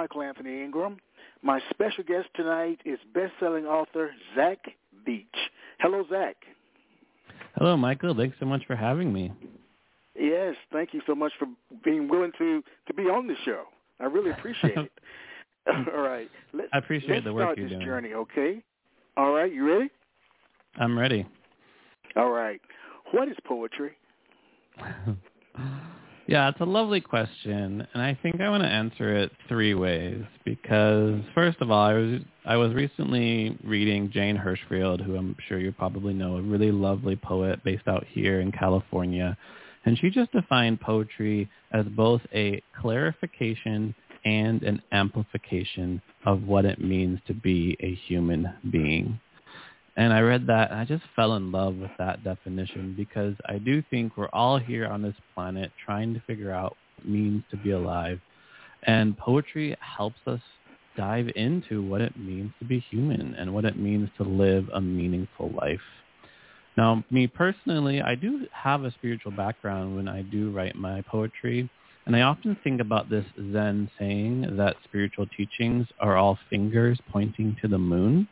Michael Anthony Ingram. My special guest tonight is best-selling author Zach Beach. Hello, Zach. Hello, Michael. Thanks so much for having me. Yes, thank you so much for being willing to to be on the show. I really appreciate it. All right, let's, I appreciate let's the work you're doing. Start this journey. Okay. All right, you ready? I'm ready. All right. What is poetry? yeah, it's a lovely question, and I think I want to answer it three ways. Because first of all, I was I was recently reading Jane Hirshfield, who I'm sure you probably know, a really lovely poet based out here in California, and she just defined poetry as both a clarification and an amplification of what it means to be a human being. And I read that and I just fell in love with that definition because I do think we're all here on this planet trying to figure out what it means to be alive. And poetry helps us dive into what it means to be human and what it means to live a meaningful life. Now, me personally, I do have a spiritual background when I do write my poetry. And I often think about this Zen saying that spiritual teachings are all fingers pointing to the moon.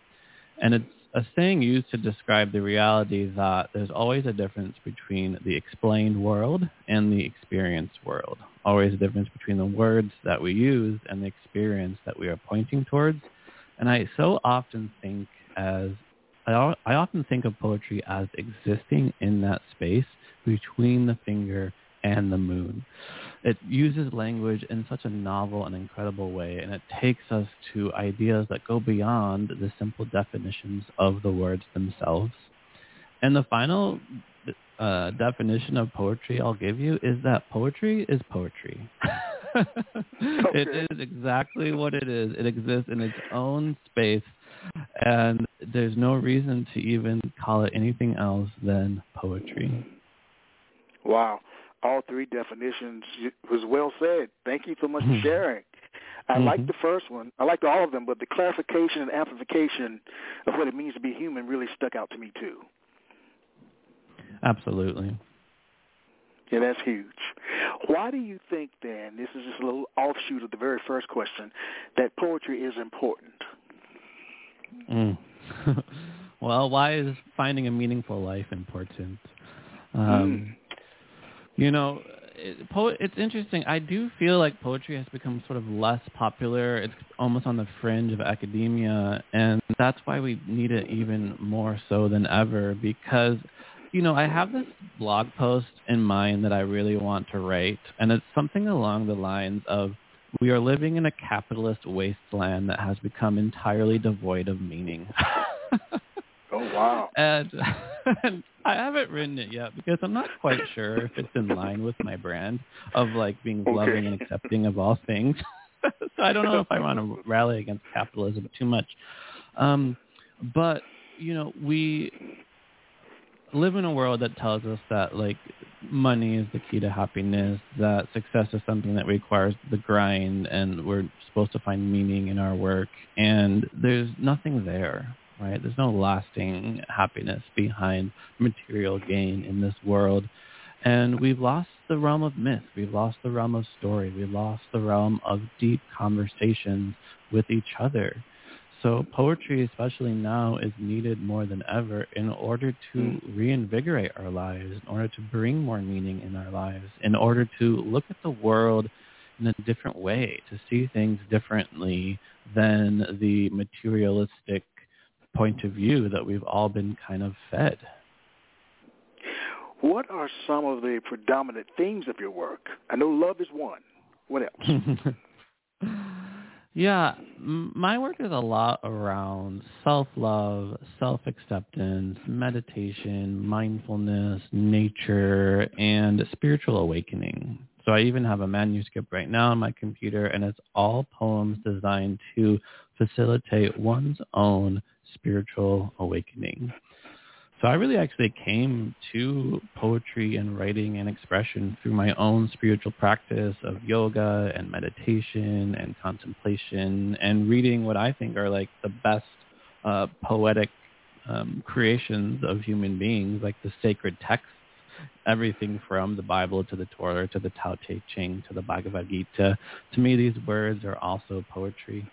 And it's a saying used to describe the reality that there's always a difference between the explained world and the experienced world. Always a difference between the words that we use and the experience that we are pointing towards. And I so often think as I, often think of poetry as existing in that space between the finger and the moon. It uses language in such a novel and incredible way, and it takes us to ideas that go beyond the simple definitions of the words themselves. And the final uh, definition of poetry I'll give you is that poetry is poetry. It is exactly what it is. It exists in its own space, and there's no reason to even call it anything else than poetry. Wow. All three definitions was well said. Thank you so much for sharing. I like Mhm. the first one. I liked all of them, but the clarification and amplification of what it means to be human really stuck out to me too. Absolutely. Yeah, that's huge. Why do you think then, this is just a little offshoot of the very first question, that poetry is important? Mm. well, why is finding a meaningful life important? Um, You know, it, po- it's interesting. I do feel like poetry has become sort of less popular. It's almost on the fringe of academia, and that's why we need it even more so than ever. Because, you know, I have this blog post in mind that I really want to write, and it's something along the lines of we are living in a capitalist wasteland that has become entirely devoid of meaning. Oh, wow. and, and I haven't written it yet because I'm not quite sure if it's in line with my brand of like being Okay. loving and accepting of all things. so I don't know if I want to rally against capitalism too much. Um, but you know, we live in a world that tells us that like money is the key to happiness, that success is something that requires the grind and we're supposed to find meaning in our work and there's nothing there, right? There's no lasting happiness behind material gain in this world. And we've lost the realm of myth. We've lost the realm of story. We've lost the realm of deep conversations with each other. So poetry, especially now, is needed more than ever in order to hmm. reinvigorate our lives, in order to bring more meaning in our lives, in order to look at the world in a different way, to see things differently than the materialistic point of view that we've all been kind of fed. What are some of the predominant themes of your work? I know love is one. What else? yeah, my work is a lot around self-love, self-acceptance, meditation, mindfulness, nature, and spiritual awakening. So I even have a manuscript right now on my computer, and it's all poems designed to facilitate one's own spiritual awakening. So I really actually came to poetry and writing and expression through my own spiritual practice of yoga and meditation and contemplation and reading what I think are like the best uh, poetic um, creations of human beings, like the sacred texts, everything from the Bible to the Torah to the Tao Te Ching to the Bhagavad Gita. To me, these words are also poetry.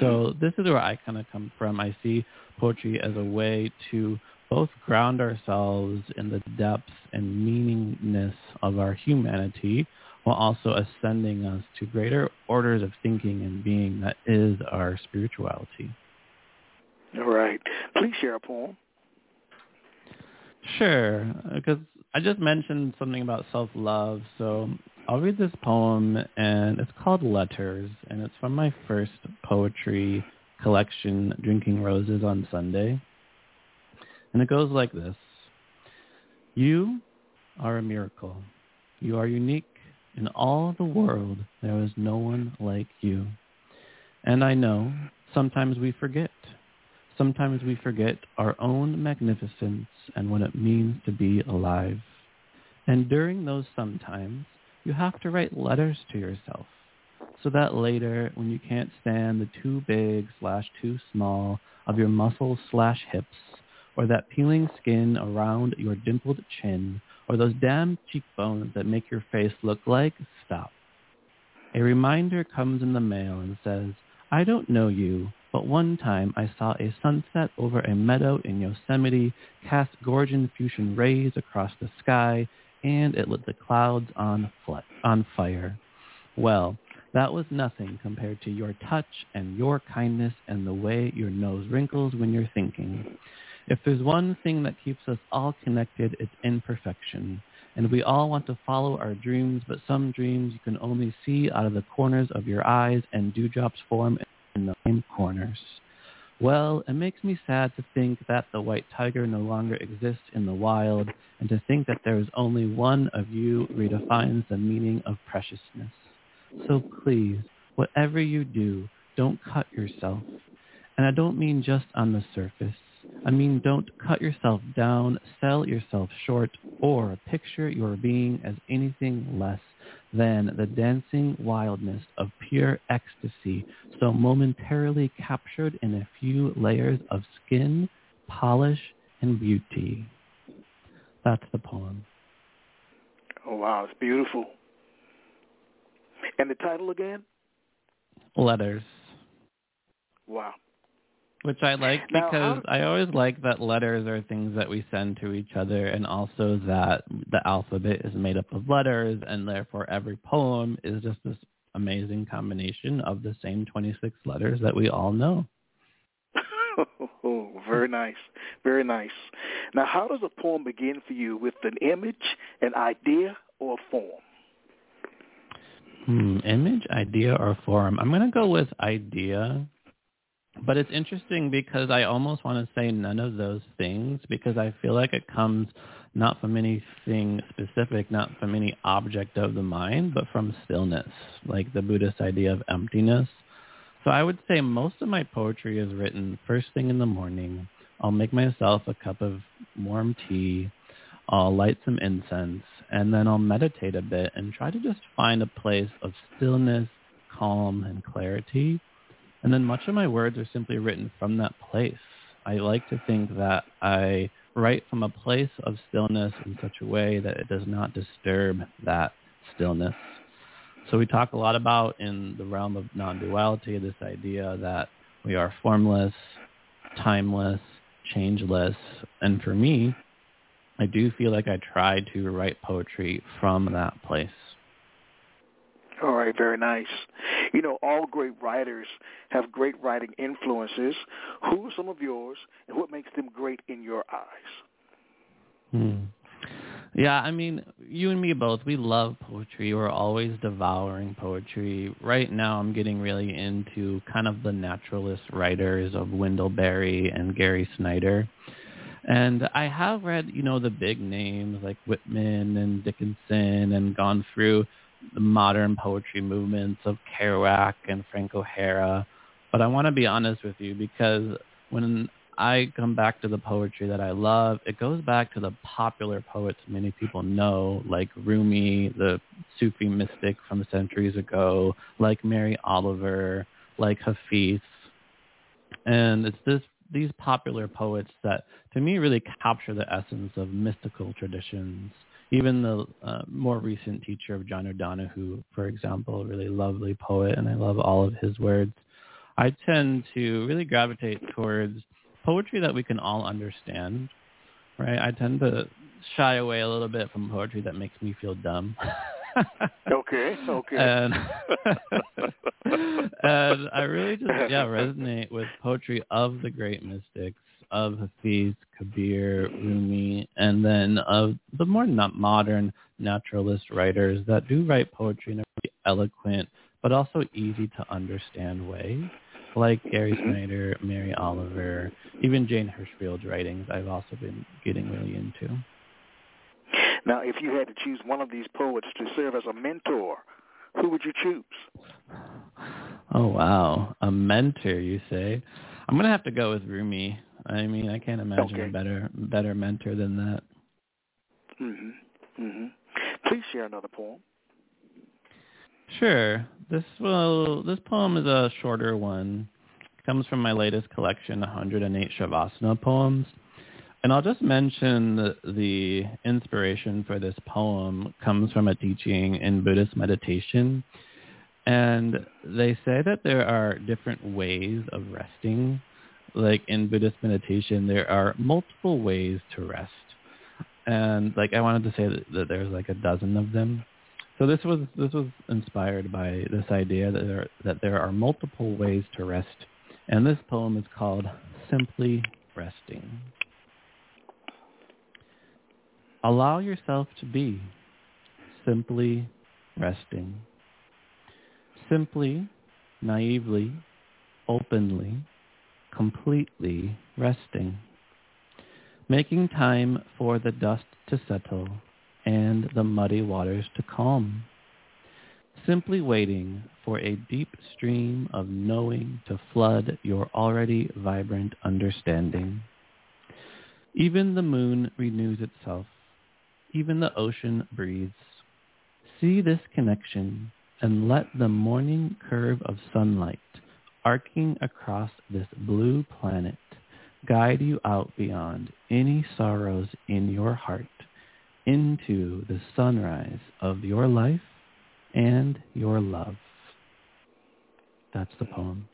So this is where I kind of come from. I see poetry as a way to both ground ourselves in the depth and meaningness of our humanity while also ascending us to greater orders of thinking and being that is our spirituality. All right. Please share a poem. Sure, because I just mentioned something about self-love, so I'll read this poem, and it's called Letters, and it's from my first poetry collection, Drinking Roses on Sunday. And it goes like this. You are a miracle. You are unique. In all the world, there is no one like you. And I know sometimes we forget. Sometimes we forget our own magnificence and what it means to be alive. And during those sometimes, you have to write letters to yourself so that later, when you can't stand the too big slash too small of your muscles slash hips, or that peeling skin around your dimpled chin, or those damn cheekbones that make your face look like stop. A reminder comes in the mail and says, I don't know you, but one time I saw a sunset over a meadow in Yosemite cast gorgeous fusion rays across the sky, and it lit the clouds on, on fire. Well, that was nothing compared to your touch and your kindness and the way your nose wrinkles when you're thinking. If there's one thing that keeps us all connected, it's imperfection. And we all want to follow our dreams, but some dreams you can only see out of the corners of your eyes and dewdrops form in the same corners. Well, it makes me sad to think that the white tiger no longer exists in the wild and to think that there is only one of you redefines the meaning of preciousness. So please, whatever you do, don't cut yourself. And I don't mean just on the surface. I mean, don't cut yourself down, sell yourself short, or picture your being as anything less than the dancing wildness of pure ecstasy, so momentarily captured in a few layers of skin, polish, and beauty. That's the poem. Oh, wow. It's beautiful. And the title again? Letters. Wow. Which I like Now, because how- I always like that letters are things that we send to each other and also that the alphabet is made up of letters and therefore every poem is just this amazing combination of the same 26 letters that we all know. Oh, very nice. Very nice. Now, how does a poem begin for you? With an image, an idea, or a form? Hmm, image, idea, or form? I'm going to go with idea. But it's interesting because I almost want to say none of those things because I feel like it comes not from anything specific, not from any object of the mind, but from stillness, like the Buddhist idea of emptiness. So I would say most of my poetry is written first thing in the morning. I'll make myself a cup of warm tea. I'll light some incense, and then I'll meditate a bit and try to just find a place of stillness, calm, and clarity. And then much of my words are simply written from that place. I like to think that I write from a place of stillness in such a way that it does not disturb that stillness. So we talk a lot about in the realm of non-duality this idea that we are formless, timeless, changeless. And for me, I do feel like I try to write poetry from that place. All right, very nice. You know, all great writers have great writing influences. Who are some of yours, and what makes them great in your eyes? Hmm. Yeah, I mean, you and me both, we love poetry. We're always devouring poetry. Right now I'm getting really into kind of the naturalist writers of Wendell Berry and Gary Snyder. And I have read, you know, the big names like Whitman and Dickinson and gone through the modern poetry movements of Kerouac and Frank O'Hara. But I want to be honest with you because when I come back to the poetry that I love, it goes back to the popular poets many people know, like Rumi, the Sufi mystic from centuries ago, like Mary Oliver, like Hafiz. And it's this these popular poets that to me really capture the essence of mystical traditions. Even the uh, more recent teacher of John O'Donohue, for example, a really lovely poet, and I love all of his words. I tend to really gravitate towards poetry that we can all understand, right? I tend to shy away a little bit from poetry that makes me feel dumb. okay, okay. And, and I really just yeah resonate with poetry of the great mystics of Hafiz, Kabir, Rumi, and then of the more not modern naturalist writers that do write poetry in a really eloquent but also easy to understand way like Gary Mm-hmm. Snyder, Mary Oliver, even Jane Hirshfield's writings I've also been getting really into. Now, if you had to choose one of these poets to serve as a mentor, who would you choose? Oh wow, a mentor you say? I'm gonna have to go with Rumi. I mean, I can't imagine Okay. a better better mentor than that. hmm hmm Please share another poem. Sure. This will this poem is a shorter one. It comes from my latest collection, 108 Shavasana poems. And I'll just mention the, the inspiration for this poem comes from a teaching in Buddhist meditation. And they say that there are different ways of resting. Like in Buddhist meditation, there are multiple ways to rest. And like I wanted to say that, that there's like a dozen of them. So this was this was inspired by this idea that there that there are multiple ways to rest, and this poem is called "Simply Resting." Allow yourself to be simply resting, simply, naively, openly, completely resting, making time for the dust to settle and the muddy waters to calm. Simply waiting for a deep stream of knowing to flood your already vibrant understanding. Even the moon renews itself. Even the ocean breathes. See this connection and let the morning curve of sunlight arcing across this blue planet guide you out beyond any sorrows in your heart into the sunrise of your life and your love. That's the poem.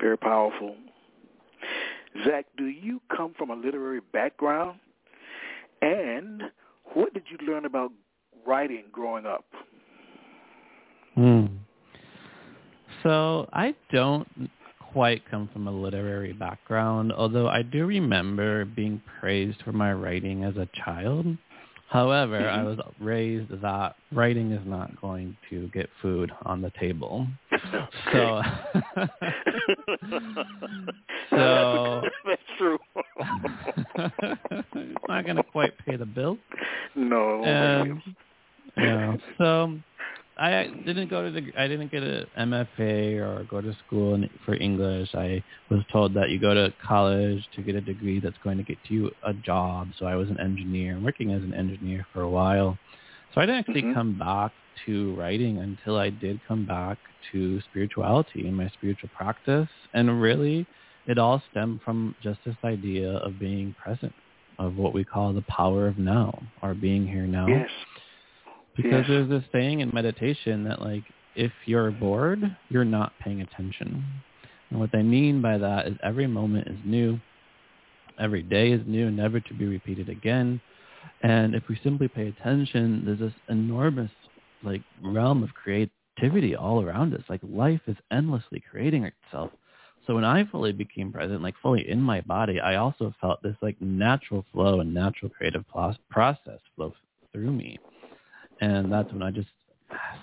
Very powerful. Zach, do you come from a literary background? And what did you learn about writing growing up? Hmm. So I don't quite come from a literary background, although I do remember being praised for my writing as a child. However, I was raised that writing is not going to get food on the table. So, so that's true. it's not going to quite pay the bill. no. And yeah, so I didn't go to the I didn't get an MFA or go to school in, for English. I was told that you go to college to get a degree that's going to get you a job. So I was an engineer, working as an engineer for a while. So I didn't actually Mhm. come back to writing until I did come back to spirituality and my spiritual practice. And really, it all stemmed from just this idea of being present, of what we call the power of now, or being here now. Yes. Because Yes. there's this saying in meditation that like if you're bored, you're not paying attention. And what they mean by that is every moment is new. Every day is new, never to be repeated again. And if we simply pay attention, there's this enormous like realm of creativity all around us. Like life is endlessly creating itself. So when I fully became present, like fully in my body, I also felt this like natural flow and natural creative process flow through me and that's when I just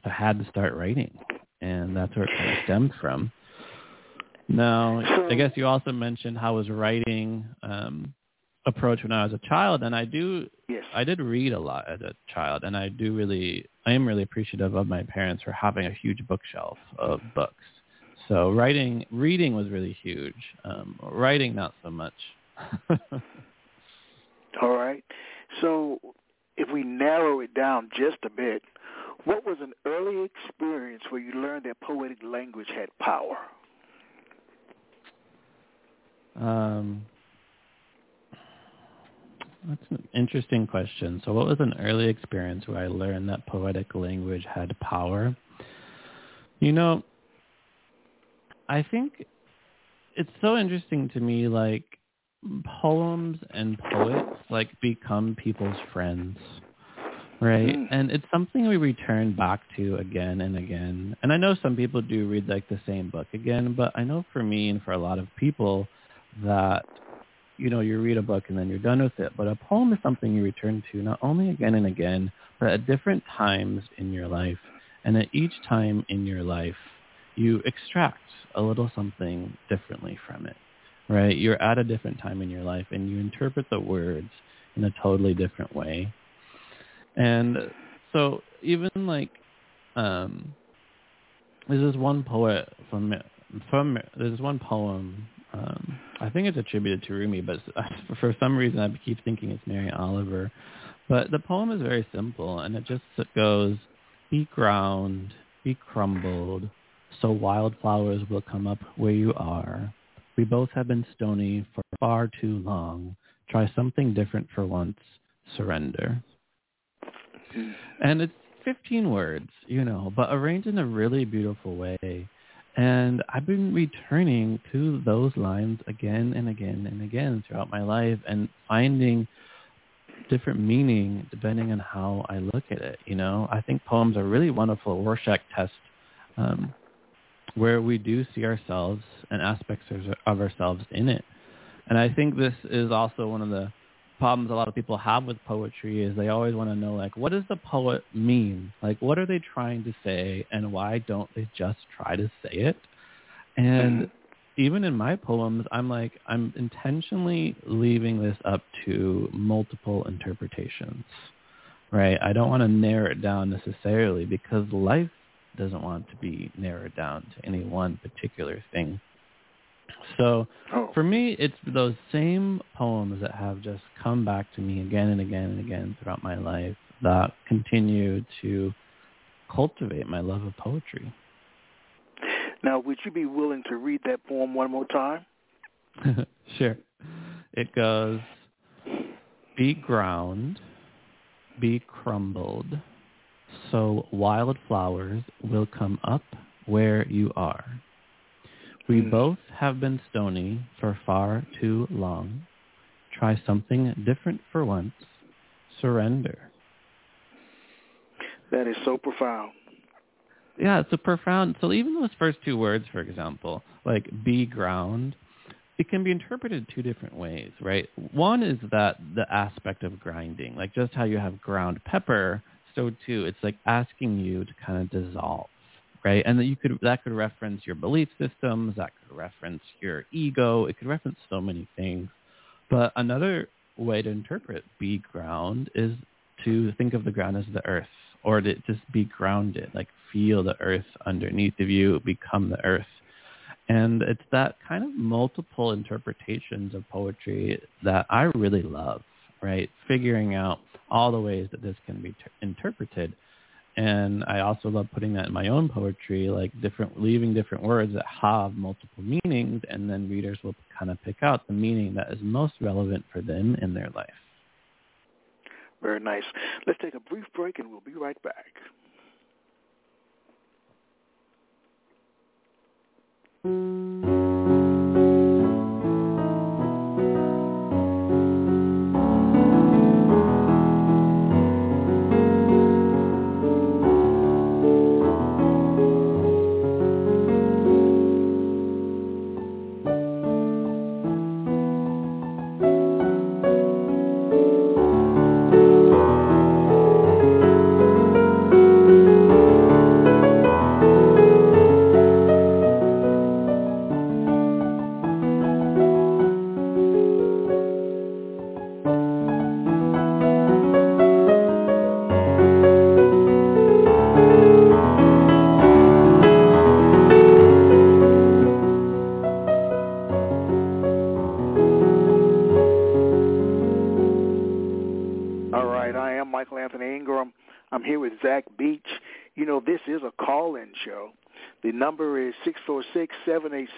had to start writing, and that's where it kind of stemmed from. Now, I guess you also mentioned how was writing um, approach when I was a child, and I do. Yes. I did read a lot as a child, and I do really. I am really appreciative of my parents for having a huge bookshelf of books. So writing, reading was really huge. Um, writing, not so much. All right. So if we narrow it down just a bit, what was an early experience where you learned that poetic language had power? Um, that's an interesting question. So what was an early experience where I learned that poetic language had power? You know, I think it's so interesting to me, like poems and poets like become people's friends right? Mm. and it's something we return back to again and again. And i know some people do read like the same book again but i know for me and for a lot of people that you know you read a book and then you're done with it. But a poem is something you return to not only again and again but at different times in your life. And at each time in your life you extract a little something differently from it right? You're at a different time in your life and you interpret the words in a totally different way. And so even like um there's this one poet from from there's one poem um I think it's attributed to Rumi but for some reason I keep thinking it's Mary Oliver. But the poem is very simple and it just goes be ground, be crumbled, so wildflowers will come up where you are we both have been stony for far too long. Try something different for once. Surrender. And it's 15 words, you know, but arranged in a really beautiful way. And I've been returning to those lines again and again and again throughout my life and finding different meaning depending on how I look at it. You know, I think poems are really wonderful Rorschach test um, where we do see ourselves and aspects of ourselves in it. And I think this is also one of the problems a lot of people have with poetry is they always want to know like what does the poet mean? Like what are they trying to say and why don't they just try to say it? And even in my poems, I'm like I'm intentionally leaving this up to multiple interpretations. Right? I don't want to narrow it down necessarily because life doesn't want to be narrowed down to any one particular thing. So Oh. for me, it's those same poems that have just come back to me again and again and again throughout my life that continue to cultivate my love of poetry. Now, would you be willing to read that poem one more time? sure. It goes, be ground, be crumbled, so wildflowers will come up where you are. We Hmm. both have been stony for far too long. Try something different for once. Surrender. That is so profound. Yeah, it's a profound. So even those first two words, for example, like be ground, it can be interpreted two different ways, right? One is that the aspect of grinding, like just how you have ground pepper, so too it's like asking you to kind of dissolve, right? And that you could that could reference your belief systems, that could reference your ego, it could reference so many things. But another way to interpret be ground is to think of the ground as the earth or to just be grounded, like feel the earth underneath of you, become the earth. And it's that kind of multiple interpretations of poetry that I really love, right? Figuring out all the ways that this can be ter- interpreted. And I also love putting that in my own poetry, like different, leaving different words that have multiple meanings, and then readers will kind of pick out the meaning that is most relevant for them in their life. Very nice. Let's take a brief break, and we'll be right back. Mm-hmm.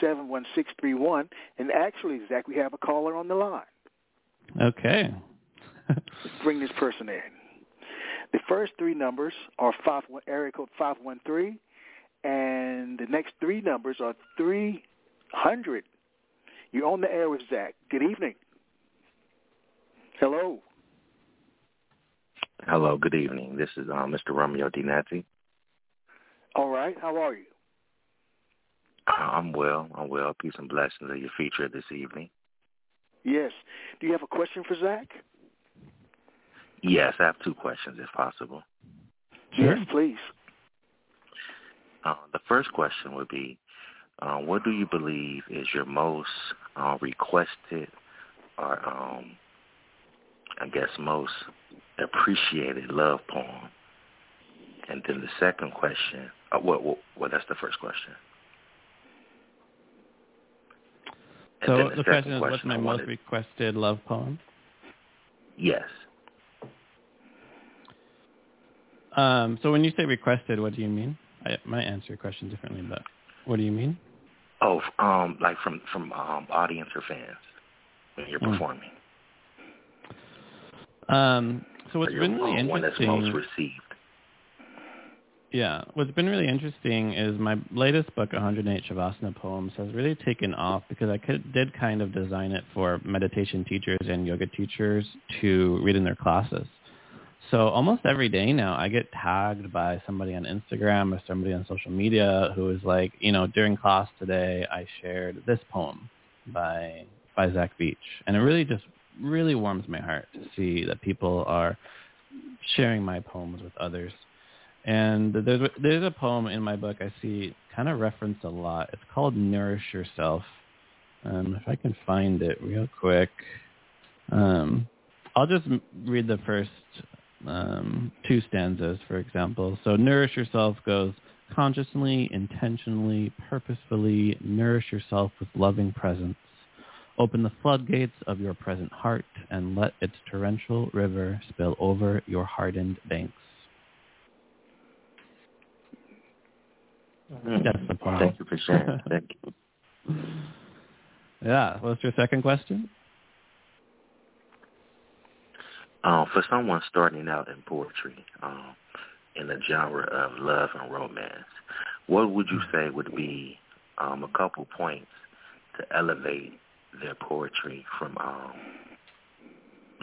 Seven one six three one, And actually, Zach, we have a caller on the line. Okay. Let's bring this person in. The first three numbers are five, area code 513, and the next three numbers are 300. You're on the air with Zach. Good evening. Hello. Hello, good evening. This is uh, Mr. Romeo DiNazzi. All right, how are you? I'm well. I'm well. Peace and blessings of your feature this evening. Yes. Do you have a question for Zach? Yes, I have two questions, if possible. Yes, please. Uh, the first question would be, uh, what do you believe is your most uh, requested or, um, I guess, most appreciated love poem? And then the second question, uh, well, well, well, that's the first question. And So the, second question is, what's my most requested love poem? Yes. Um, so when you say requested, what do you mean? I might answer your question differently, but what do you mean? Oh, um, like from from um, audience or fans when you're Mm. performing. Um, so what's been really um, one that's interesting, most received. Yeah, what's been really interesting is my latest book, 108 Shavasana Poems, has really taken off because I could, did kind of design it for meditation teachers and yoga teachers to read in their classes. So almost every day now, I get tagged by somebody on Instagram or somebody on social media who is like, you know, during class today, I shared this poem by by Zach Beach, and it really just really warms my heart to see that people are sharing my poems with others. And there's there's a poem in my book I see kind of referenced a lot. It's called "Nourish Yourself." Um, if I can find it real quick, um, I'll just read the first um, two stanzas, for example. So "Nourish Yourself" goes consciously, intentionally, purposefully nourish yourself with loving presence. Open the floodgates of your present heart and let its torrential river spill over your hardened banks. That's the poem. Thank you for sharing. Thank you. Yeah. What's your second question? Um, for someone starting out in poetry, um, in the genre of love and romance, what would you say would be um, a couple points to elevate their poetry from um,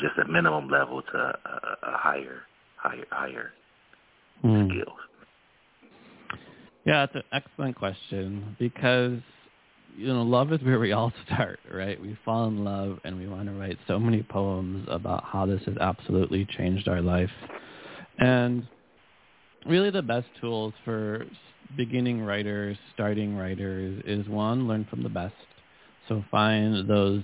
just a minimum level to a, a higher, higher, higher Hmm. skills? Yeah, it's an excellent question because you know love is where we all start, right? We fall in love and we want to write so many poems about how this has absolutely changed our life. And really the best tools for beginning writers, starting writers is one, learn from the best. So find those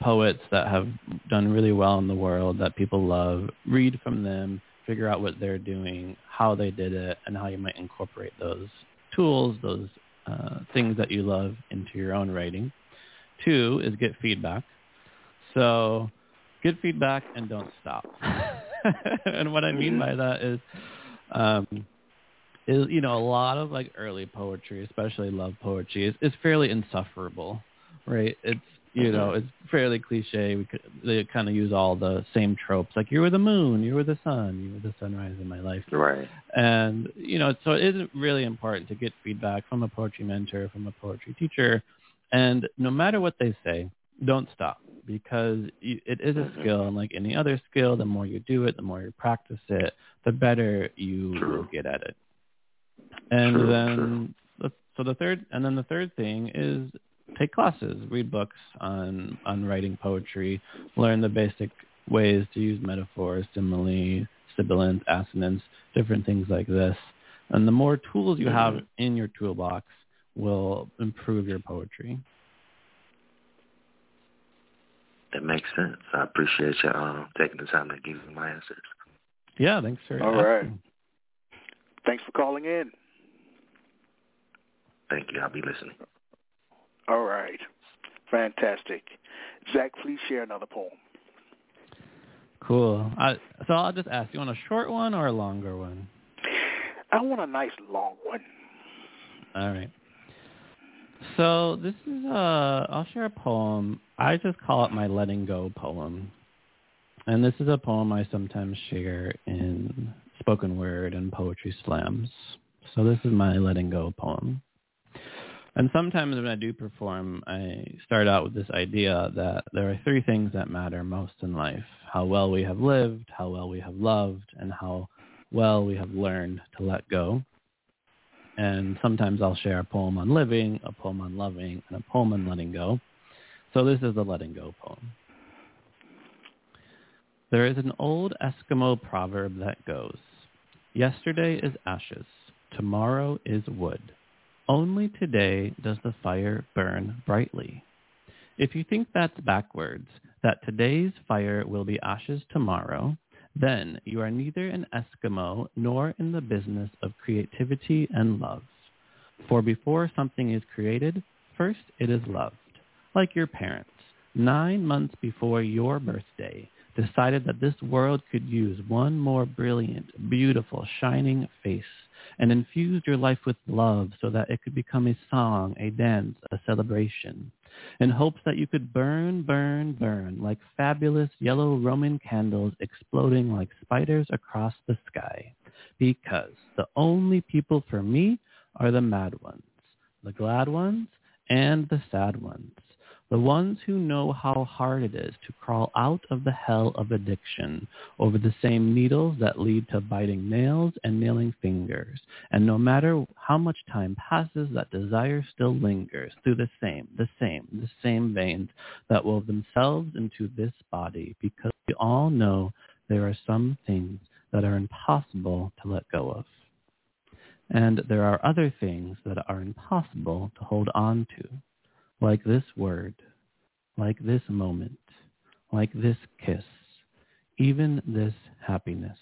poets that have done really well in the world that people love, read from them, figure out what they're doing, how they did it, and how you might incorporate those tools, those uh, things that you love into your own writing. Two is get feedback. So get feedback and don't stop. and what I mean by that is, um, is you know a lot of like early poetry, especially love poetry, is, is fairly insufferable, right? It's you know it's fairly cliche. We could, they kind of use all the same tropes, like you were the moon, you were the sun, you were the sunrise in my life. Right. And, you know, so it is really important to get feedback from a poetry mentor, from a poetry teacher. And no matter what they say, don't stop because you, it is a Mhm. skill. And like any other skill, the more you do it, the more you practice it, the better you True. will get at it. And True, then, the, so the third, and then the third thing is take classes, read books on, on writing poetry, learn the basic ways to use metaphors, simile, sibilants, assonance, different things like this. And the more tools you have Mhm. in your toolbox will improve your poetry. That makes sense. I appreciate you um, taking the time to give me my answers. Yeah, thanks for All right. asking. Thanks for calling in. Thank you. I'll be listening. All right. Fantastic. Zach, please share another poem. Cool. I, so I'll just ask, you want a short one or a longer one? I want a nice long one. All right. So this is uh I'll share a poem. I just call it my letting go poem. And this is a poem I sometimes share in spoken word and poetry slams. So this is my letting go poem. And sometimes when I do perform, I start out with this idea that there are three things that matter most in life. How well we have lived, how well we have loved, and how well we have learned to let go. And sometimes I'll share a poem on living, a poem on loving, and a poem on letting go. So this is the letting go poem. There is an old Eskimo proverb that goes, Yesterday is ashes, tomorrow is wood. Only today does the fire burn brightly. If you think that's backwards, that today's fire will be ashes tomorrow, then you are neither an Eskimo nor in the business of creativity and love. For before something is created, first it is loved. Like your parents, nine months before your birthday, decided that this world could use one more brilliant, beautiful, shining face and infused your life with love so that it could become a song, a dance, a celebration, in hopes that you could burn, burn, burn like fabulous yellow Roman candles exploding like spiders across the sky. Because the only people for me are the mad ones, the glad ones, and the sad ones the ones who know how hard it is to crawl out of the hell of addiction over the same needles that lead to biting nails and nailing fingers. And no matter how much time passes, that desire still lingers through the same, the same, the same veins that wove themselves into this body because we all know there are some things that are impossible to let go of. And there are other things that are impossible to hold on to like this word, like this moment, like this kiss, even this happiness.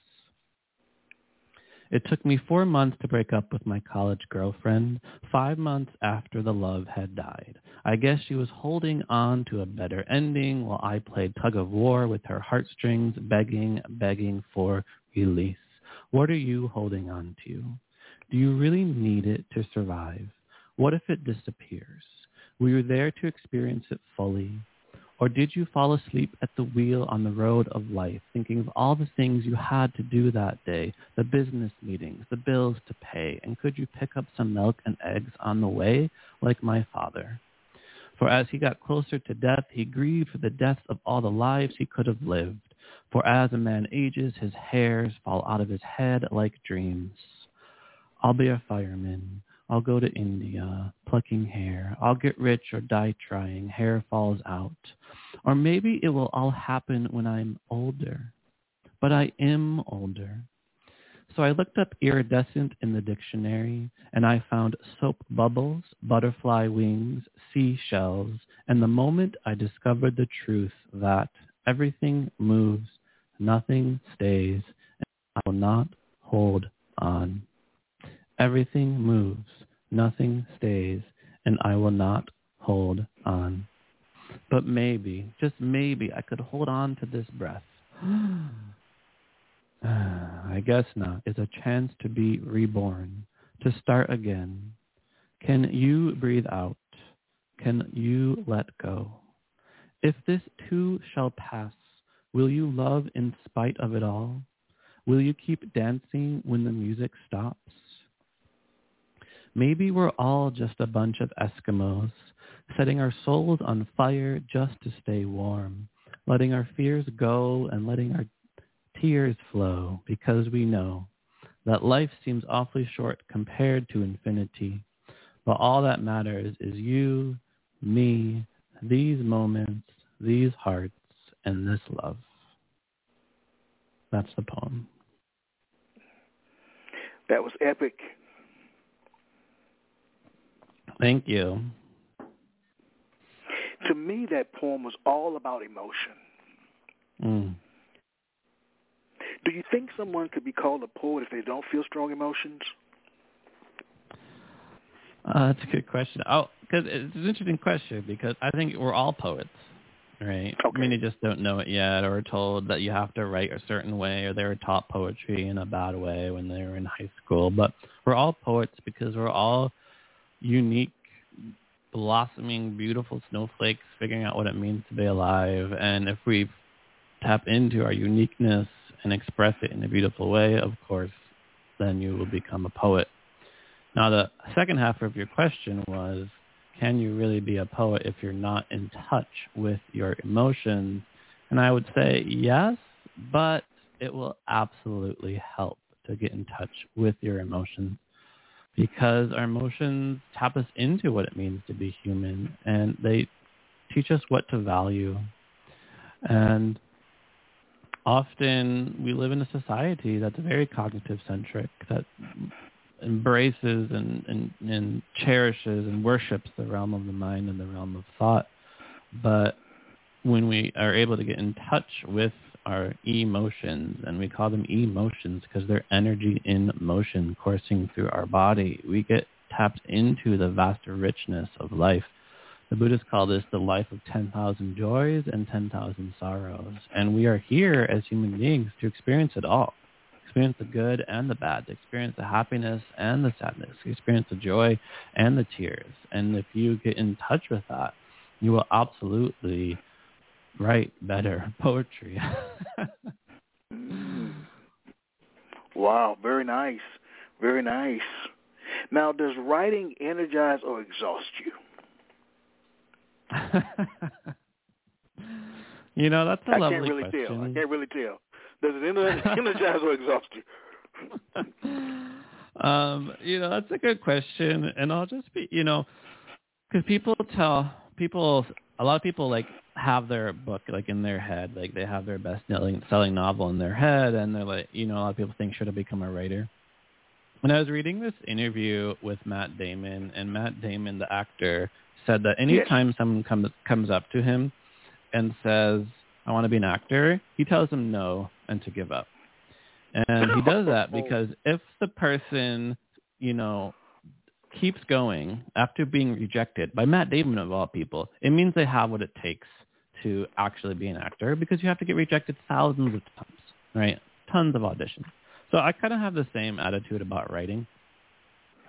It took me four months to break up with my college girlfriend, five months after the love had died. I guess she was holding on to a better ending while I played tug of war with her heartstrings, begging, begging for release. What are you holding on to? Do you really need it to survive? What if it disappears? Were you there to experience it fully? Or did you fall asleep at the wheel on the road of life, thinking of all the things you had to do that day, the business meetings, the bills to pay, and could you pick up some milk and eggs on the way, like my father? For as he got closer to death, he grieved for the deaths of all the lives he could have lived. For as a man ages, his hairs fall out of his head like dreams. I'll be a fireman. I'll go to India, plucking hair. I'll get rich or die trying. Hair falls out. Or maybe it will all happen when I'm older. But I am older. So I looked up iridescent in the dictionary, and I found soap bubbles, butterfly wings, seashells, and the moment I discovered the truth that everything moves, nothing stays, and I will not hold on. Everything moves, nothing stays, and I will not hold on. But maybe, just maybe, I could hold on to this breath. Ah, I guess not. It's a chance to be reborn, to start again. Can you breathe out? Can you let go? If this too shall pass, will you love in spite of it all? Will you keep dancing when the music stops? Maybe we're all just a bunch of Eskimos, setting our souls on fire just to stay warm, letting our fears go and letting our tears flow because we know that life seems awfully short compared to infinity. But all that matters is you, me, these moments, these hearts, and this love. That's the poem. That was epic. Thank you. To me, that poem was all about emotion. Mm. Do you think someone could be called a poet if they don't feel strong emotions? Uh, that's a good question. Oh, because it's an interesting question because I think we're all poets. right? Okay. Many just don't know it yet, or are told that you have to write a certain way, or they were taught poetry in a bad way when they were in high school. But we're all poets because we're all unique, blossoming, beautiful snowflakes, figuring out what it means to be alive. And if we tap into our uniqueness and express it in a beautiful way, of course, then you will become a poet. Now, the second half of your question was, can you really be a poet if you're not in touch with your emotions? And I would say yes, but it will absolutely help to get in touch with your emotions because our emotions tap us into what it means to be human and they teach us what to value. And often we live in a society that's very cognitive centric, that embraces and, and, and cherishes and worships the realm of the mind and the realm of thought. But when we are able to get in touch with our emotions, and we call them emotions because they're energy in motion coursing through our body, we get tapped into the vast richness of life. The Buddhists call this the life of 10,000 joys and 10,000 sorrows. And we are here as human beings to experience it all experience the good and the bad, to experience the happiness and the sadness, experience the joy and the tears. And if you get in touch with that, you will absolutely write better poetry. Wow, very nice. Very nice. Now, does writing energize or exhaust you? you know, that's a I lovely can't really question. tell. I can't really tell. Does it energize or exhaust you? um, you know, that's a good question, and I'll just be, you know, because people tell people, a lot of people like have their book like in their head, like they have their best selling selling novel in their head, and they're like, you know, a lot of people think should I become a writer. When I was reading this interview with Matt Damon, and Matt Damon, the actor, said that anytime yes. someone comes comes up to him and says, I want to be an actor, he tells them no and to give up. And he does that because if the person, you know, keeps going after being rejected by Matt Damon of all people, it means they have what it takes to actually be an actor because you have to get rejected thousands of times, right? Tons of auditions. So I kind of have the same attitude about writing.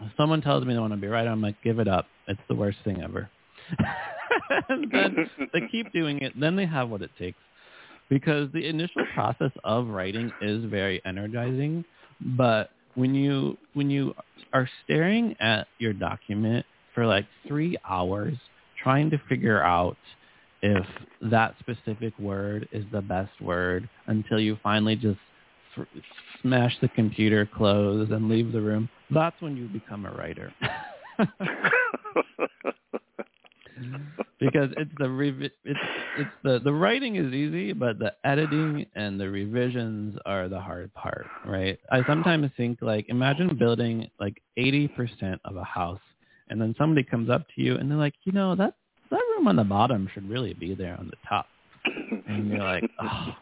If someone tells me they want to be a writer, I'm like, give it up. It's the worst thing ever. and then they keep doing it. Then they have what it takes because the initial process of writing is very energizing but when you when you are staring at your document for like 3 hours trying to figure out if that specific word is the best word until you finally just f- smash the computer close and leave the room that's when you become a writer because it's the revi- it's it's the the writing is easy, but the editing and the revisions are the hard part, right? I sometimes think like imagine building like 80% of a house and then somebody comes up to you and they're like, "You know, that that room on the bottom should really be there on the top." And you're like, "Oh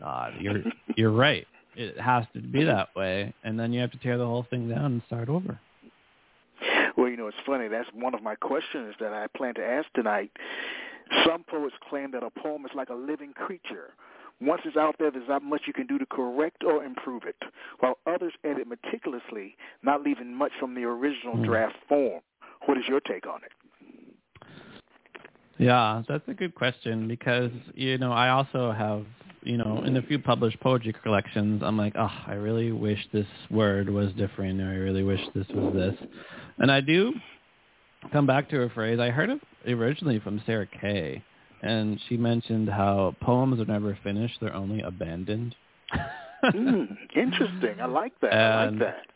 god, you're you're right. It has to be that way." And then you have to tear the whole thing down and start over. Well, you know, it's funny. That's one of my questions that I plan to ask tonight. Some poets claim that a poem is like a living creature. Once it's out there, there's not much you can do to correct or improve it, while others edit meticulously, not leaving much from the original mm. draft form. What is your take on it? Yeah, that's a good question because, you know, I also have, you know, in a few published poetry collections, I'm like, oh, I really wish this word was different or I really wish this was this. And I do come back to a phrase I heard of originally from Sarah Kay, and she mentioned how poems are never finished; they're only abandoned. mm, interesting. I like that. I like that.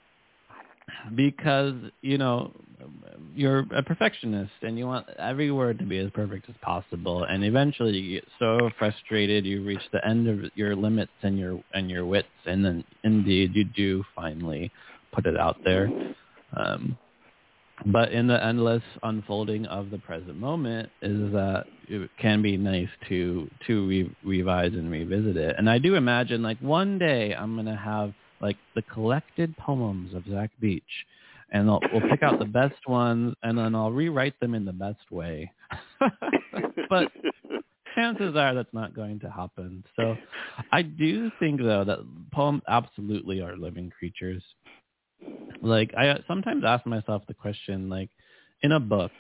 Because you know you're a perfectionist and you want every word to be as perfect as possible, and eventually you get so frustrated you reach the end of your limits and your and your wits, and then indeed you do finally put it out there. Um, but in the endless unfolding of the present moment is that it can be nice to to re- revise and revisit it and i do imagine like one day i'm going to have like the collected poems of zach beach and I'll, we'll pick out the best ones and then i'll rewrite them in the best way but chances are that's not going to happen. So I do think though that poems absolutely are living creatures. Like I sometimes ask myself the question like in a book,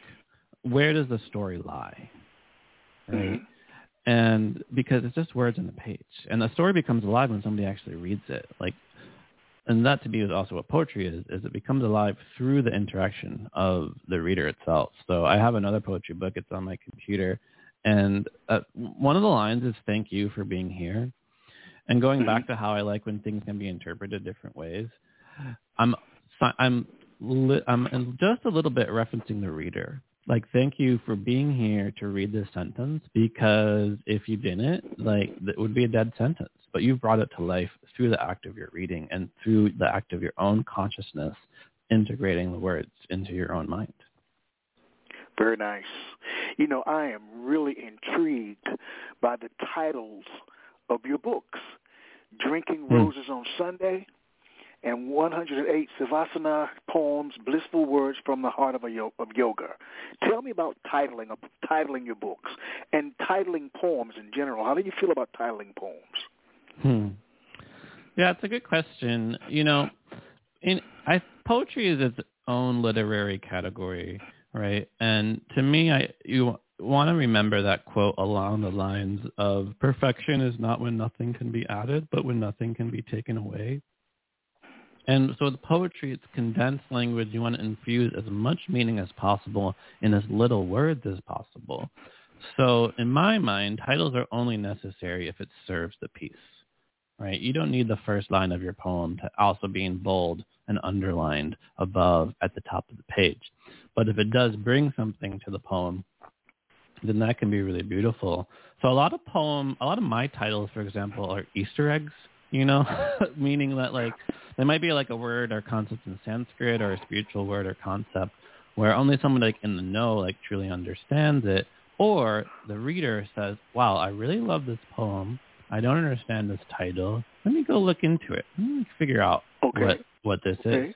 where does the story lie? Right? Mm-hmm. And because it's just words on the page. And the story becomes alive when somebody actually reads it. Like and that to me is also what poetry is, is it becomes alive through the interaction of the reader itself. So I have another poetry book. It's on my computer. And uh, one of the lines is thank you for being here. And going back to how I like when things can be interpreted different ways, I'm I'm I'm just a little bit referencing the reader. Like, thank you for being here to read this sentence because if you didn't, like, it would be a dead sentence. But you've brought it to life through the act of your reading and through the act of your own consciousness integrating the words into your own mind. Very nice. You know, I am really intrigued by the titles of your books. Drinking hmm. Roses on Sunday and 108 Savasana poems, blissful words from the heart of, a yo- of yoga. Tell me about titling titling your books and titling poems in general. How do you feel about titling poems? Hmm. Yeah, it's a good question. You know, in I poetry is its own literary category, right? And to me, I you want to remember that quote along the lines of perfection is not when nothing can be added, but when nothing can be taken away. And so the poetry, it's condensed language. You want to infuse as much meaning as possible in as little words as possible. So in my mind, titles are only necessary if it serves the piece, right? You don't need the first line of your poem to also be in bold and underlined above at the top of the page. But if it does bring something to the poem, then that can be really beautiful. So a lot of poem, a lot of my titles, for example, are Easter eggs, you know, meaning that like there might be like a word or concept in Sanskrit or a spiritual word or concept where only someone like in the know like truly understands it, or the reader says, "Wow, I really love this poem. I don't understand this title. Let me go look into it. Let me figure out okay. what what this okay. is."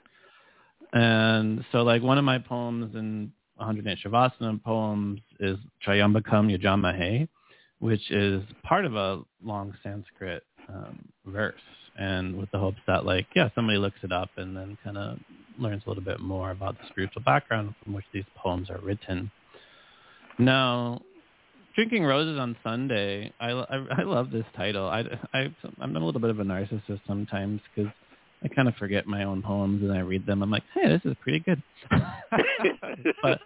And so, like one of my poems in 108 Shavasana poems is Tryambakam Yajamahe, which is part of a long Sanskrit um, verse and with the hopes that like yeah somebody looks it up and then kind of learns a little bit more about the spiritual background from which these poems are written now drinking roses on sunday i i, I love this title i i i'm a little bit of a narcissist sometimes because I kind of forget my own poems and I read them. I'm like, hey, this is pretty good. but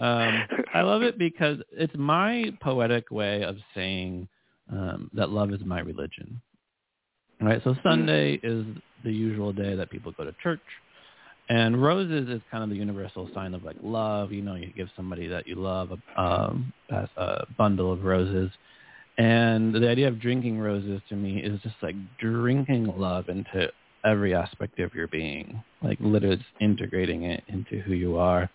um, I love it because it's my poetic way of saying um, that love is my religion. Right. So Sunday is the usual day that people go to church. And roses is kind of the universal sign of like love. You know, you give somebody that you love a, um, a bundle of roses. And the idea of drinking roses to me is just like drinking love into every aspect of your being, like literally integrating it into who you are.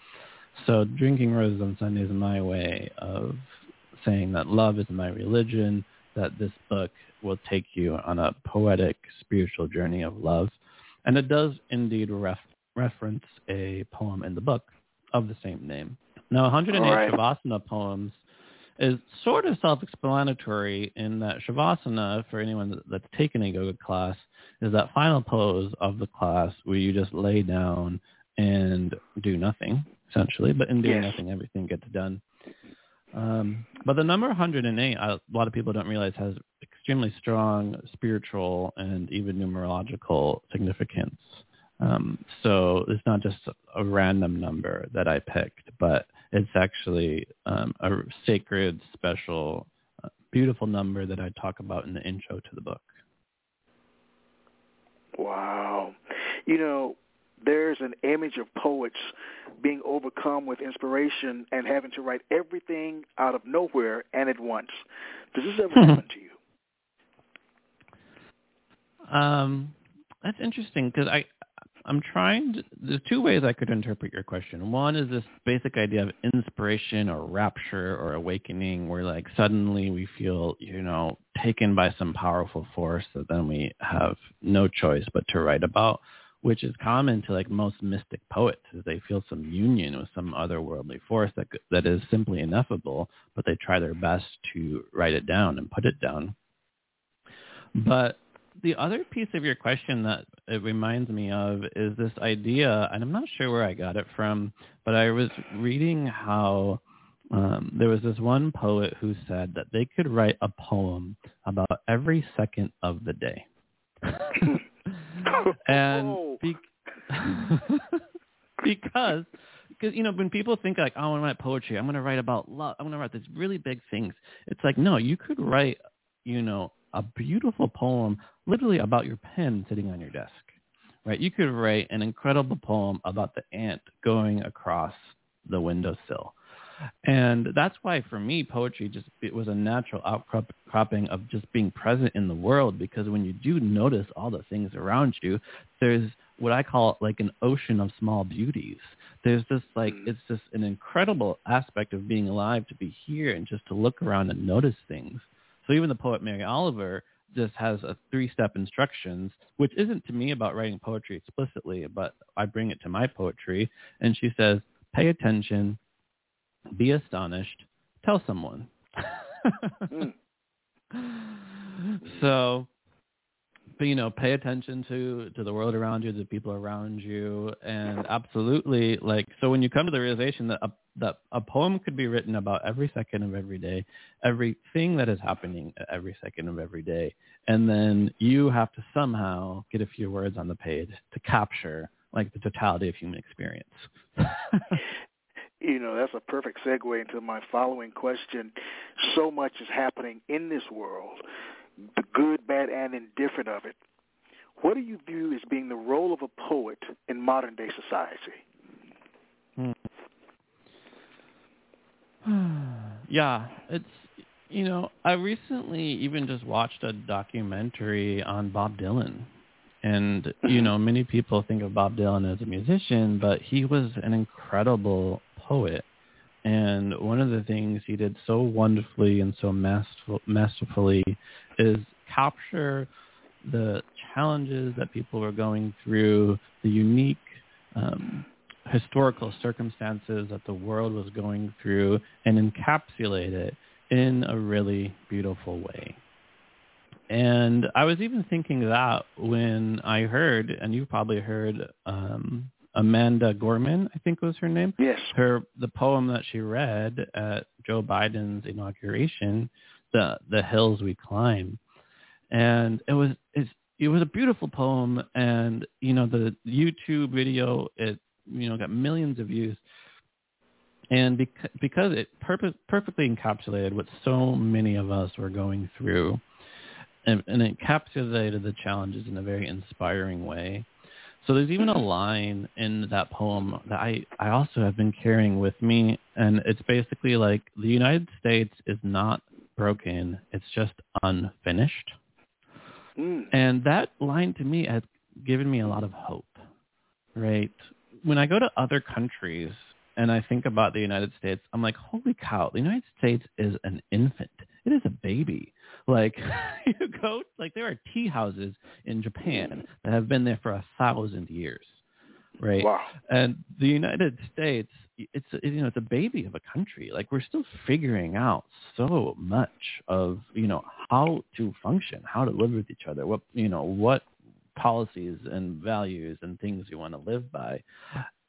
So drinking roses on Sunday is my way of saying that love is my religion, that this book will take you on a poetic spiritual journey of love. And it does indeed ref- reference a poem in the book of the same name. Now, 108 right. Shavasana poems is sort of self-explanatory in that Shavasana, for anyone that's taken a yoga class, is that final pose of the class where you just lay down and do nothing, essentially. But in doing yes. nothing, everything gets done. Um, but the number 108, a lot of people don't realize has extremely strong spiritual and even numerological significance. Um, so it's not just a random number that I picked, but it's actually um, a sacred, special, uh, beautiful number that I talk about in the intro to the book. Wow. You know, there's an image of poets being overcome with inspiration and having to write everything out of nowhere and at once. Does this ever happen to you? Um, that's interesting because I I'm trying. To, there's two ways I could interpret your question. One is this basic idea of inspiration or rapture or awakening, where like suddenly we feel you know taken by some powerful force that then we have no choice but to write about which is common to like most mystic poets, is they feel some union with some otherworldly force that that is simply ineffable, but they try their best to write it down and put it down. But the other piece of your question that it reminds me of is this idea, and I'm not sure where I got it from, but I was reading how um, there was this one poet who said that they could write a poem about every second of the day. and be- because because you know when people think like oh, I want to write poetry, I'm going to write about love, I'm going to write these really big things. It's like no, you could write you know a beautiful poem literally about your pen sitting on your desk, right? You could write an incredible poem about the ant going across the windowsill. And that's why for me, poetry just it was a natural outcropping of just being present in the world because when you do notice all the things around you, there's what I call like an ocean of small beauties. There's just like, mm. it's just an incredible aspect of being alive to be here and just to look around and notice things. So even the poet Mary Oliver just has a three-step instructions, which isn't to me about writing poetry explicitly, but I bring it to my poetry. And she says, pay attention, be astonished, tell someone. mm. So you know pay attention to to the world around you the people around you and absolutely like so when you come to the realization that a that a poem could be written about every second of every day everything that is happening every second of every day and then you have to somehow get a few words on the page to capture like the totality of human experience. You know that's a perfect segue into my following question. So much is happening in this world the good, bad, and indifferent of it. What do you view as being the role of a poet in modern day society? Hmm. yeah, it's you know I recently even just watched a documentary on Bob Dylan, and you know many people think of Bob Dylan as a musician, but he was an incredible poet. And one of the things he did so wonderfully and so masterful, masterfully is capture the challenges that people were going through, the unique um, historical circumstances that the world was going through, and encapsulate it in a really beautiful way. And I was even thinking that when I heard, and you probably heard um, Amanda Gorman, I think was her name. Yes. Her the poem that she read at Joe Biden's inauguration, the the hills we climb, and it was it's, it was a beautiful poem, and you know the YouTube video it you know got millions of views, and because because it perfectly encapsulated what so many of us were going through, and, and it encapsulated the challenges in a very inspiring way. So there's even a line in that poem that I, I also have been carrying with me, and it's basically like the United States is not broken, it's just unfinished. Mm. And that line to me has given me a lot of hope, right? When I go to other countries and I think about the United States, I'm like, holy cow, the United States is an infant. It is a baby. Like you go, like there are tea houses in Japan that have been there for a thousand years, right? Wow. And the United States, it's you know it's a baby of a country. Like we're still figuring out so much of you know how to function, how to live with each other, what you know what policies and values and things you want to live by,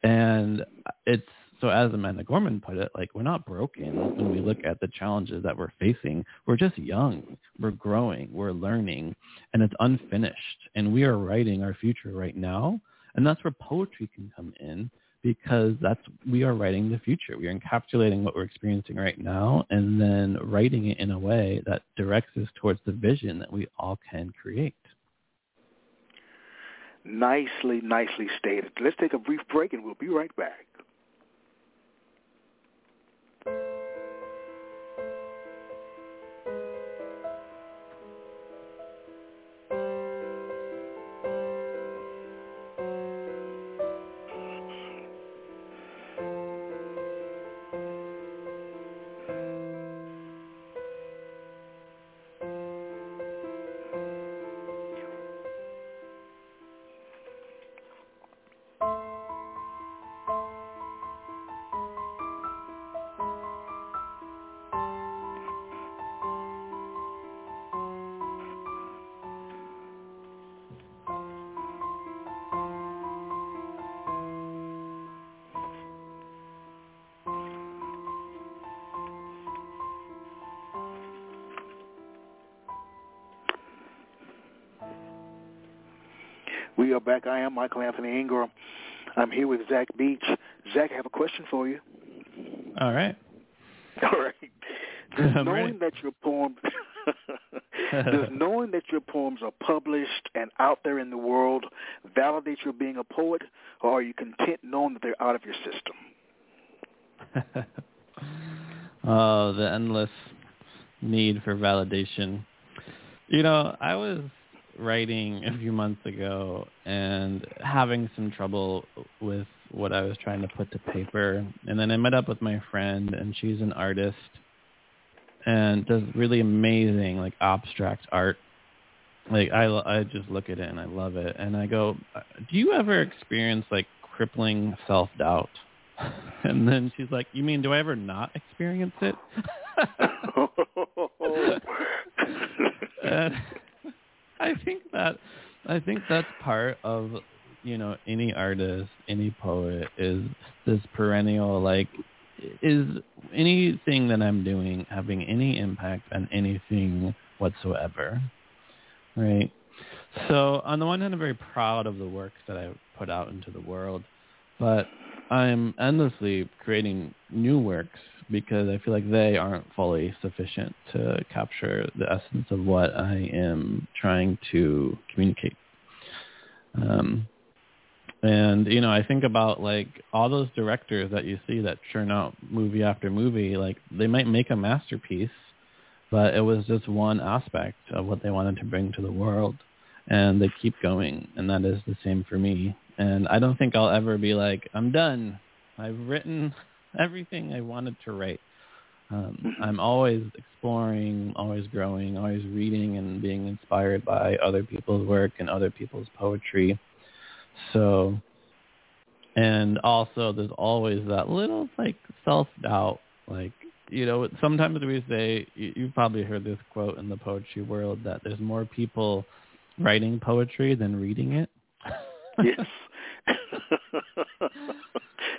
and it's so as Amanda Gorman put it, like we're not broken when we look at the challenges that we're facing. We're just young. We're growing. We're learning, and it's unfinished. And we are writing our future right now. And that's where poetry can come in because that's we are writing the future. We are encapsulating what we're experiencing right now and then writing it in a way that directs us towards the vision that we all can create. Nicely, nicely stated. Let's take a brief break and we'll be right back. We are back. I am Michael Anthony Ingram. I'm here with Zach Beach. Zach, I have a question for you. All right. All right. Does knowing that your poems does knowing that your poems are published and out there in the world validate your being a poet, or are you content knowing that they're out of your system? oh, the endless need for validation. You know, I was writing a few months ago and having some trouble with what I was trying to put to paper. And then I met up with my friend and she's an artist and does really amazing like abstract art. Like I I just look at it and I love it. And I go, "Do you ever experience like crippling self-doubt?" And then she's like, "You mean do I ever not experience it?" and I think that I think that's part of you know any artist, any poet is this perennial like is anything that I'm doing having any impact on anything whatsoever, right? So on the one hand, I'm very proud of the work that I put out into the world, but I'm endlessly creating new works because I feel like they aren't fully sufficient to capture the essence of what I am trying to communicate. Um, and you know, I think about like all those directors that you see that churn out movie after movie. Like they might make a masterpiece, but it was just one aspect of what they wanted to bring to the world, and they keep going. And that is the same for me. And I don't think I'll ever be like, I'm done. I've written everything I wanted to write. Um, mm-hmm. I'm always exploring, always growing, always reading and being inspired by other people's work and other people's poetry. So, and also there's always that little like self-doubt, like, you know, sometimes we say, you, you've probably heard this quote in the poetry world that there's more people writing poetry than reading it. yes.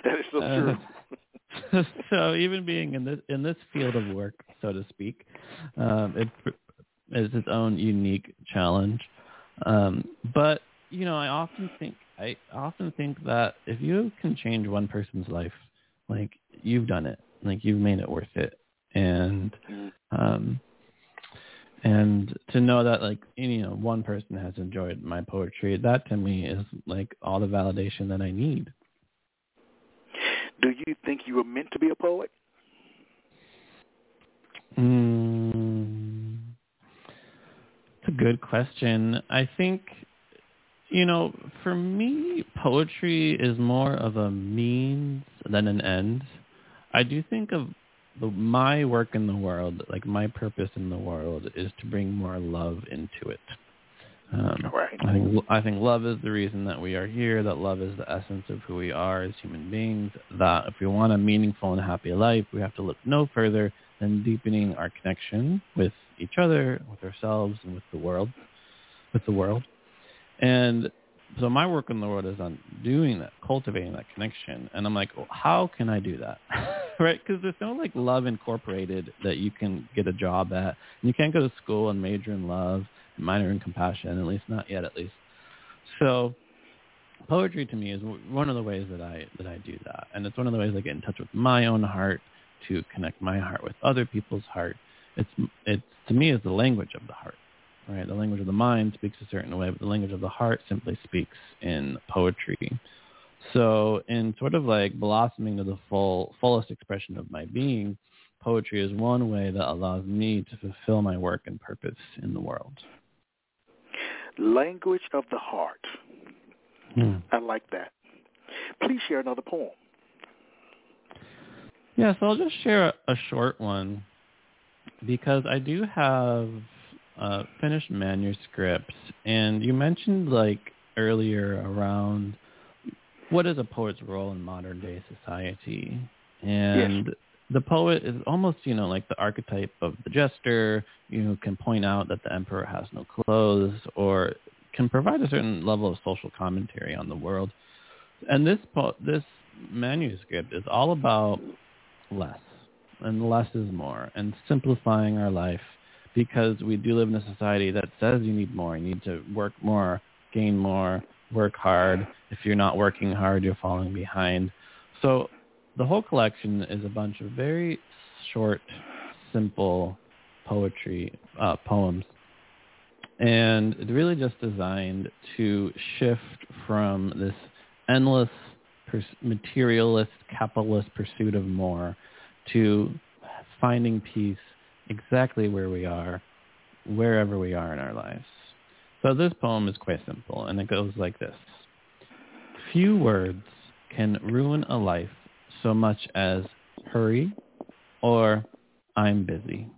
that is so true. So even being in this in this field of work, so to speak, um, it is its own unique challenge. Um, but you know, I often think I often think that if you can change one person's life, like you've done it, like you've made it worth it, and mm. um, and to know that like you know one person has enjoyed my poetry, that to me is like all the validation that I need. Do you think you were meant to be a poet? Mm, it's a good question. I think you know, for me, poetry is more of a means than an end. I do think of the, my work in the world, like my purpose in the world, is to bring more love into it. Um, right. I think I think love is the reason that we are here. That love is the essence of who we are as human beings. That if we want a meaningful and happy life, we have to look no further than deepening our connection with each other, with ourselves, and with the world. With the world. And so my work in the world is on doing that, cultivating that connection. And I'm like, well, how can I do that? right? Because there's no like love incorporated that you can get a job at. And you can't go to school and major in love minor in compassion, at least not yet, at least. So poetry to me is one of the ways that I that I do that, and it's one of the ways I get in touch with my own heart to connect my heart with other people's heart. It's it's to me is the language of the heart right? The language of the mind speaks a certain way, but the language of the heart simply speaks in poetry. So in sort of like blossoming to the full fullest expression of my being, poetry is one way that allows me to fulfill my work and purpose in the world. Language of the heart. Hmm. I like that. Please share another poem. Yeah, so I'll just share a, a short one because I do have uh, finished manuscripts, and you mentioned like earlier around what is a poet's role in modern day society, and yes. The poet is almost you know like the archetype of the jester, you know, can point out that the emperor has no clothes, or can provide a certain level of social commentary on the world. And this po- this manuscript is all about less, and less is more, and simplifying our life because we do live in a society that says you need more, you need to work more, gain more, work hard. If you're not working hard, you're falling behind. So the whole collection is a bunch of very short, simple poetry uh, poems, and it's really just designed to shift from this endless pers- materialist, capitalist pursuit of more to finding peace exactly where we are, wherever we are in our lives. So this poem is quite simple, and it goes like this. Few words can ruin a life so much as hurry or I'm busy.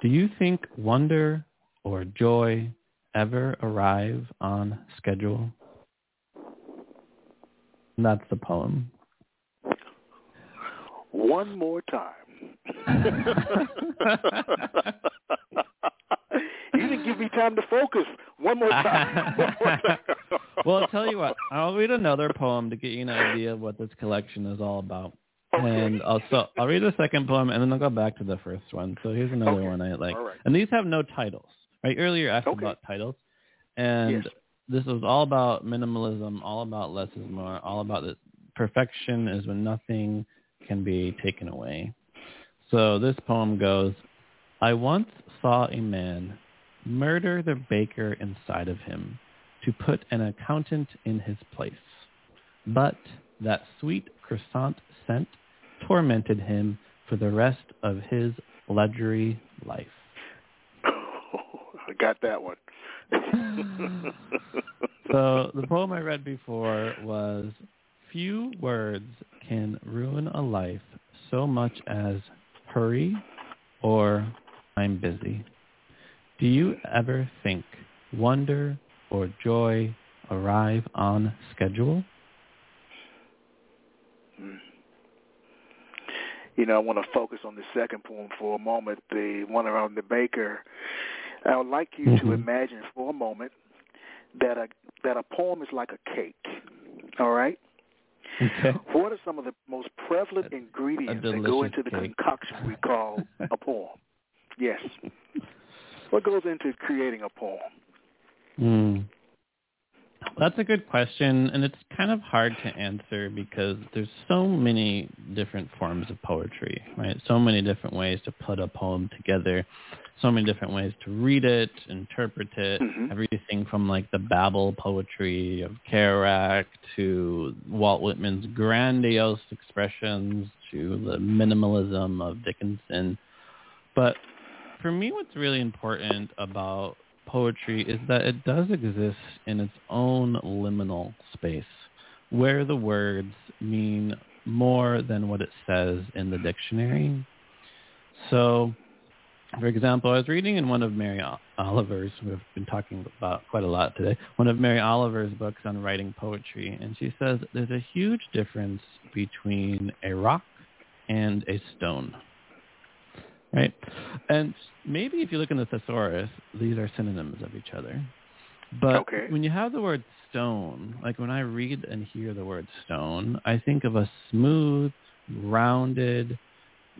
Do you think wonder or joy ever arrive on schedule? That's the poem. One more time. you didn't give me time to focus. One more time. One more time. well, I'll tell you what. I'll read another poem to get you an idea of what this collection is all about. Okay. And also, I'll read the second poem, and then I'll go back to the first one. So here's another Okay. one I like. Right. And these have no titles. Right? Earlier you asked Okay. about titles, and Yes. this was all about minimalism, all about less is more, all about the perfection is when nothing can be taken away. So this poem goes, I once saw a man murder the baker inside of him to put an accountant in his place. But that sweet croissant scent tormented him for the rest of his leathery life. I got that one. So the poem I read before was few words can ruin a life so much as hurry or I'm busy. Do you ever think wonder or joy arrive on schedule? you know, I want to focus on the second poem for a moment, the one around the baker. I would like you to Mhm. imagine for a moment that a that a poem is like a cake. All right. Okay. What are some of the most prevalent ingredients that go into the cake. concoction we call a poem? Yes. What goes into creating a poem? Hmm. That's a good question, and it's kind of hard to answer because there's so many different forms of poetry, right? So many different ways to put a poem together, so many different ways to read it, interpret it, Mhm. everything from like the babble poetry of Kerouac to Walt Whitman's grandiose expressions to the minimalism of Dickinson. But for me, what's really important about poetry is that it does exist in its own liminal space where the words mean more than what it says in the dictionary. So, for example, I was reading in one of Mary Oliver's, we've been talking about quite a lot today, one of Mary Oliver's books on writing poetry, and she says there's a huge difference between a rock and a stone right? And maybe if you look in the thesaurus, these are synonyms of each other. But Okay. when you have the word stone, like when I read and hear the word stone, I think of a smooth, rounded,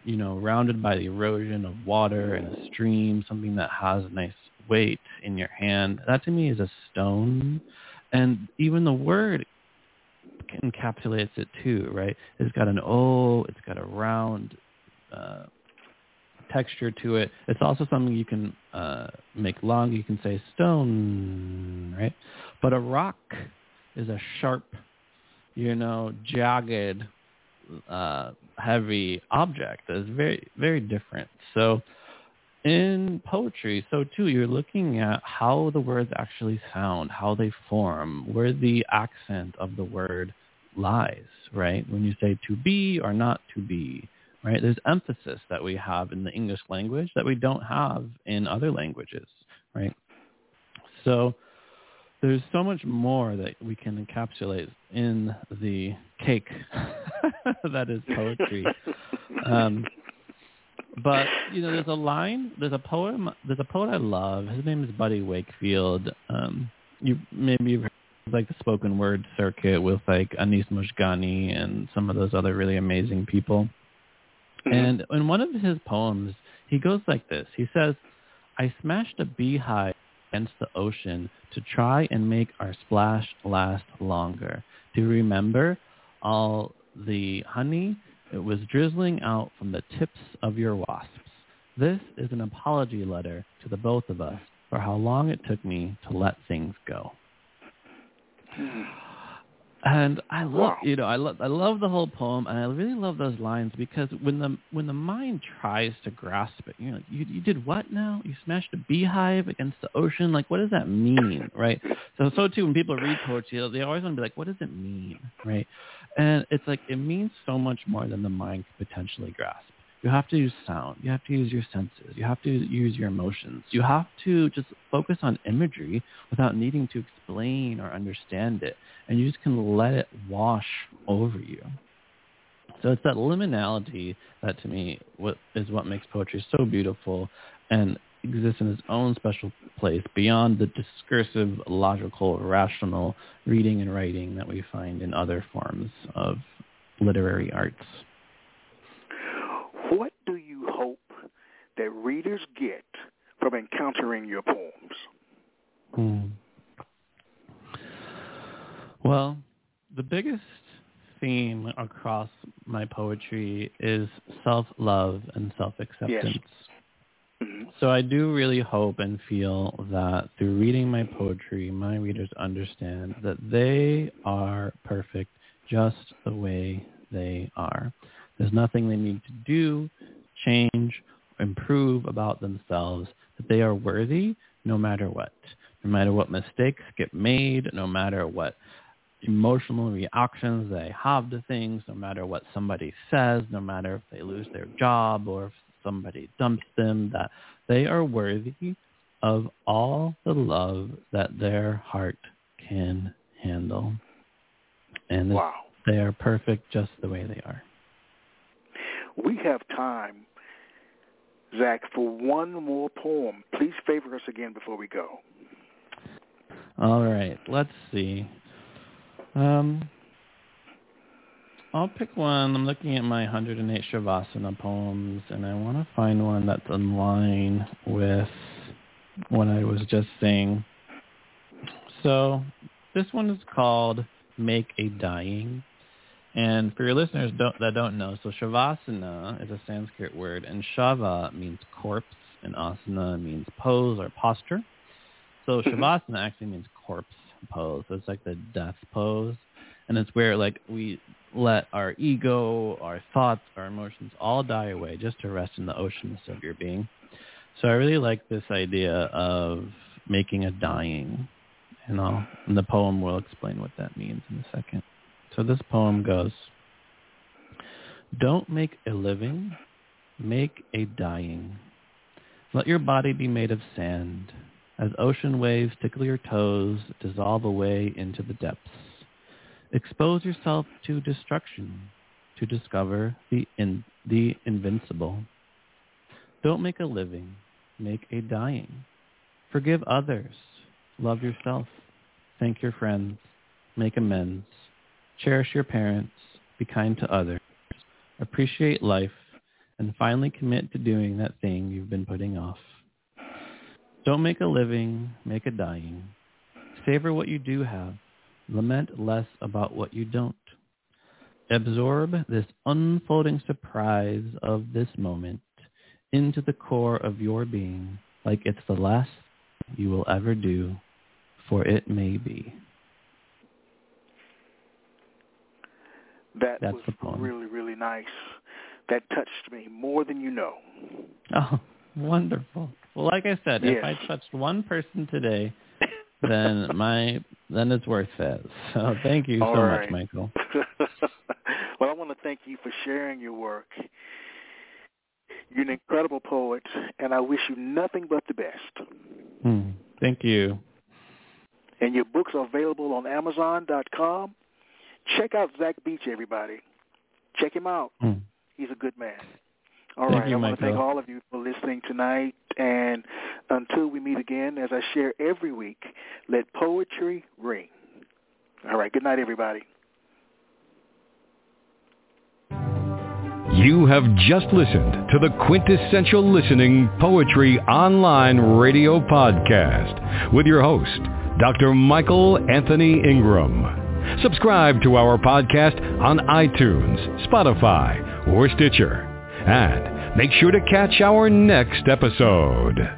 you know, rounded by the erosion of water and a stream, something that has a nice weight in your hand. That to me is a stone. And even the word encapsulates it too, right? It's got an O, it's got a round uh, texture to it. It's also something you can uh, make long. You can say stone, right? But a rock is a sharp, you know, jagged, uh, heavy object that is very, very different. So in poetry, so too, you're looking at how the words actually sound, how they form, where the accent of the word lies, right? When you say to be or not to be, right? There's emphasis that we have in the English language that we don't have in other languages, right? So there's so much more that we can encapsulate in the cake that is poetry. Um, but you know, there's a line, there's a poem, there's a poet I love. His name is Buddy Wakefield. Um, you maybe you've heard like the spoken word circuit with like Anis Mojgani and some of those other really amazing people. Mhm. And in one of his poems, he goes like this. He says, I smashed a beehive against the ocean to try and make our splash last longer. To remember all the honey it was drizzling out from the tips of your wasps. This is an apology letter to the both of us for how long it took me to let things go. And I love, Wow. you know, I love, I love the whole poem, and I really love those lines because when the when the mind tries to grasp it, you know, you you did what now? You smashed a beehive against the ocean. Like, what does that mean, right? So so too when people read poetry, they always want to be like, what does it mean, right? And it's like it means so much more than the mind could potentially grasp. You have to use sound. You have to use your senses. You have to use your emotions. You have to just focus on imagery without needing to explain or understand it. And you just can let it wash over you. So it's that liminality that to me what is what makes poetry so beautiful and exists in its own special place beyond the discursive, logical, rational reading and writing that we find in other forms of literary arts. What do you hope that readers get from encountering your poems? Hmm. Well, the biggest theme across my poetry is self-love and self-acceptance. Mhm. So I do really hope and feel that through reading my poetry, my readers understand that they are perfect just the way they are. There's nothing they need to do, change, improve about themselves, that they are worthy no matter what. No matter what mistakes get made, no matter what emotional reactions they have to things, no matter what somebody says, no matter if they lose their job or if somebody dumps them, that they are worthy of all the love that their heart can handle. And Wow. they are perfect just the way they are. We have time, Zach, for one more poem. Please favor us again before we go. All right, let's see. Um, I'll pick one. I'm looking at my 108 Shavasana poems, and I want to find one that's in line with what I was just saying. So this one is called Make a Dying. And for your listeners don't, that don't know, so Shavasana is a Sanskrit word, and Shava means corpse, and Asana means pose or posture. So Mhm. Shavasana actually means corpse pose. So it's like the death pose. And it's where like we let our ego, our thoughts, our emotions all die away just to rest in the oceanness of your being. So I really like this idea of making a dying. And, I'll, and the poem will explain what that means in a second. So this poem goes, Don't make a living, make a dying. Let your body be made of sand. As ocean waves tickle your toes, dissolve away into the depths. Expose yourself to destruction to discover the, in, the invincible. Don't make a living, make a dying. Forgive others, love yourself, thank your friends, make amends, cherish your parents, be kind to others, appreciate life, and finally commit to doing that thing you've been putting off. Don't make a living, make a dying. Savor what you do have. Lament less about what you don't. Absorb this unfolding surprise of this moment into the core of your being like it's the last you will ever do, for it may be. That That's was really, really nice. That touched me more than you know. Oh, wonderful. Well, like I said, if I touched one person today, then my then it's worth it. So thank you All so right. much, Michael. well, I want to thank you for sharing your work. You're an incredible poet, and I wish you nothing but the best. Hmm. Thank you. And your books are available on Amazon.com. Check out Zach Beach, everybody. Check him out. Hmm. He's a good man. All Thank right, you, I want to thank all of you for listening tonight. And until we meet again, as I share every week, let poetry ring. All right, good night, everybody. You have just listened to the Quintessential Listening Poetry Online Radio Podcast with your host, Dr. Michael Anthony Ingram. Subscribe to our podcast on iTunes, Spotify, or Stitcher. And make sure to catch our next episode.